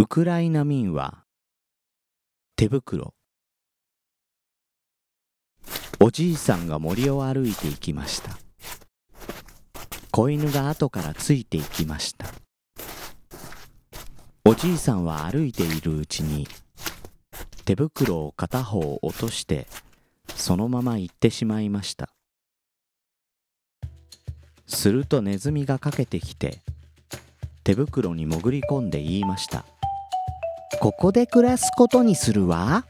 ウクライナ民は手袋。おじいさんが森を歩いて行きました。子犬が後からついて行きました。おじいさんは歩いているうちに手袋を片方落としてそのまま行ってしまいました。するとネズミがかけてきて手袋に潜り込んで言いました。ここで暮らすことにするわ。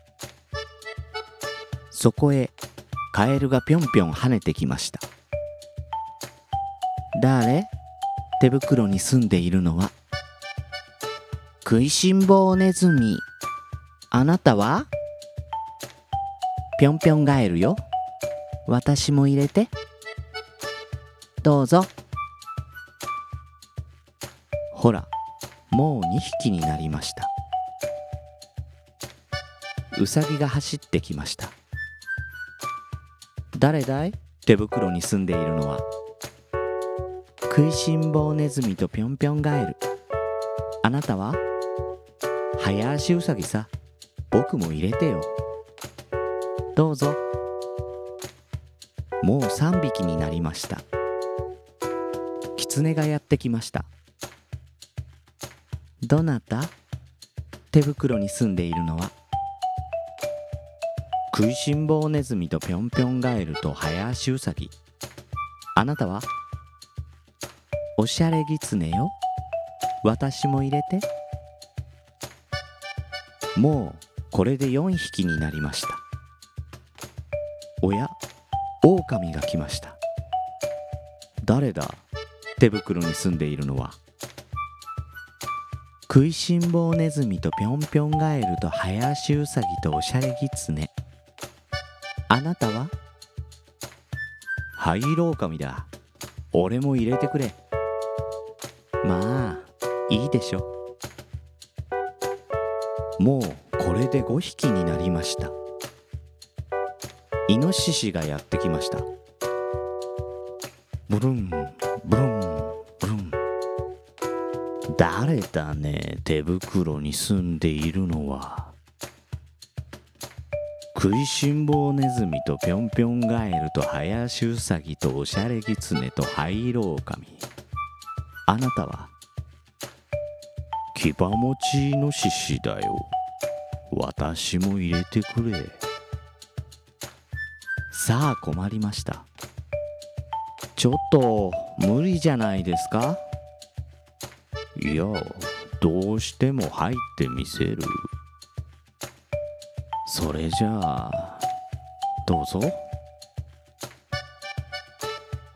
そこへカエルがぴょんぴょん跳ねてきました。誰？手袋に住んでいるのは。食いしん坊ネズミ。あなたは？ぴょんぴょんガエルよ。私も入れて。どうぞ。ほらもう2匹になりました。うさぎが走ってきました。誰だい？手袋に住んでいるのは。食いしん坊ネズミとぴょんぴょんガエル。あなたは？早足うさぎさ。僕も入れてよ。どうぞ。もう3匹になりました。狐がやってきました。どなた？手袋に住んでいるのは。食いしん坊ネズミとぴょんぴょんガエルと早足うさぎあなたは？おしゃれぎつねよ。私も入れて。もうこれで4匹になりました。おや狼が来ました。誰だ？手袋に住んでいるのは。食いしん坊ネズミとぴょんぴょんガエルと早足うさぎとおしゃれぎつねあなたは？灰色狼だ。俺も入れてくれ。まあいいでしょ。もうこれで5匹になりました。イノシシがやってきました。ブルンブルンブルン。誰だね手袋に住んでいるのは。食いしん坊ネズミとぴょんぴょんガエルと早足うさぎとおしゃれぎつねと灰色狼あなたは牙持ちの獅子だよ。私も入れてくれ。さあ困りました。ちょっと無理じゃないですか？いやどうしても入ってみせる。それじゃあどうぞ。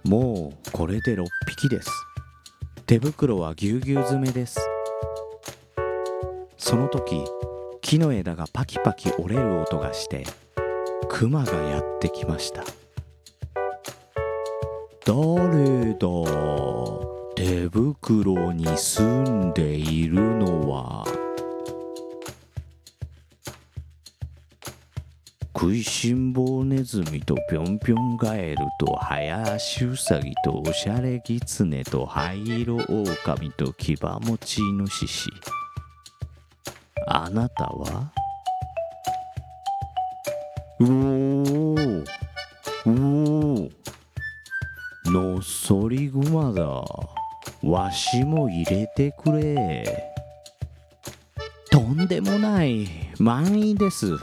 もうこれで6匹です。手袋はぎゅうぎゅう詰めです。その時木の枝がパキパキ折れる音がしてクマがやってきました。誰だ手袋に住んでいるのは食いしん坊ネズミとぴょんぴょんガエルと早足ウサギとおしゃれギツネと灰色狼と牙持ちイノシシあなたは？うおーうおー。のっそりグマだ。わしも入れてくれ。とんでもない。満員です。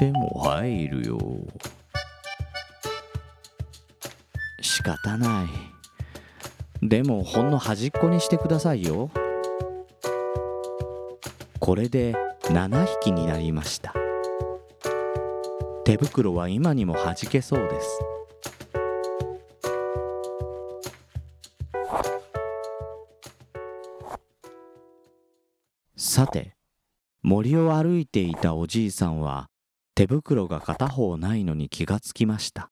ても入るよ。仕方ない。でもほんの端っこにしてくださいよ。これで7匹になりました。手袋は今にも弾けそうです。さて森を歩いていたおじいさんは手袋が片方ないのに気がつきました。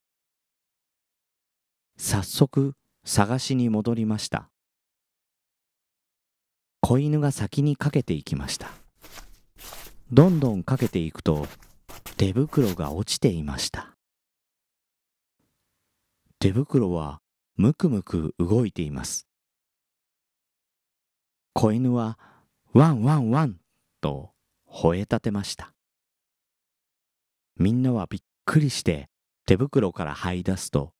早速探しに戻りました。子犬が先にかけていきました。どんどんかけていくと手袋が落ちていました。手袋はむくむく動いています。子犬はワンワンワンと吠え立てました。みんなはびっくりして手袋から這い出すと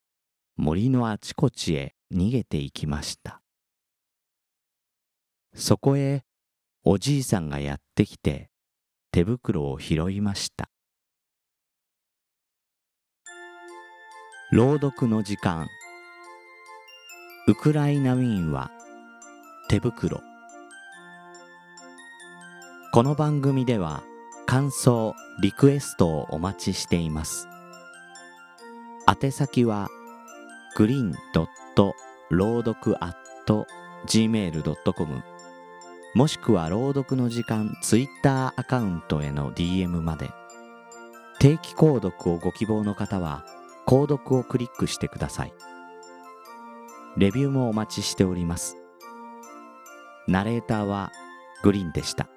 森のあちこちへ逃げていきました。そこへおじいさんがやってきて手袋を拾いました。朗読の時間。ウクライナウィーンは手袋。この番組では感想リクエストをお待ちしています。宛先はグリーンドット朗読 at gmail.com もしくは朗読の時間ツイッターアカウントへの DM まで。定期購読をご希望の方は購読をクリックしてください。レビューもお待ちしております。ナレーターはグリーンでした。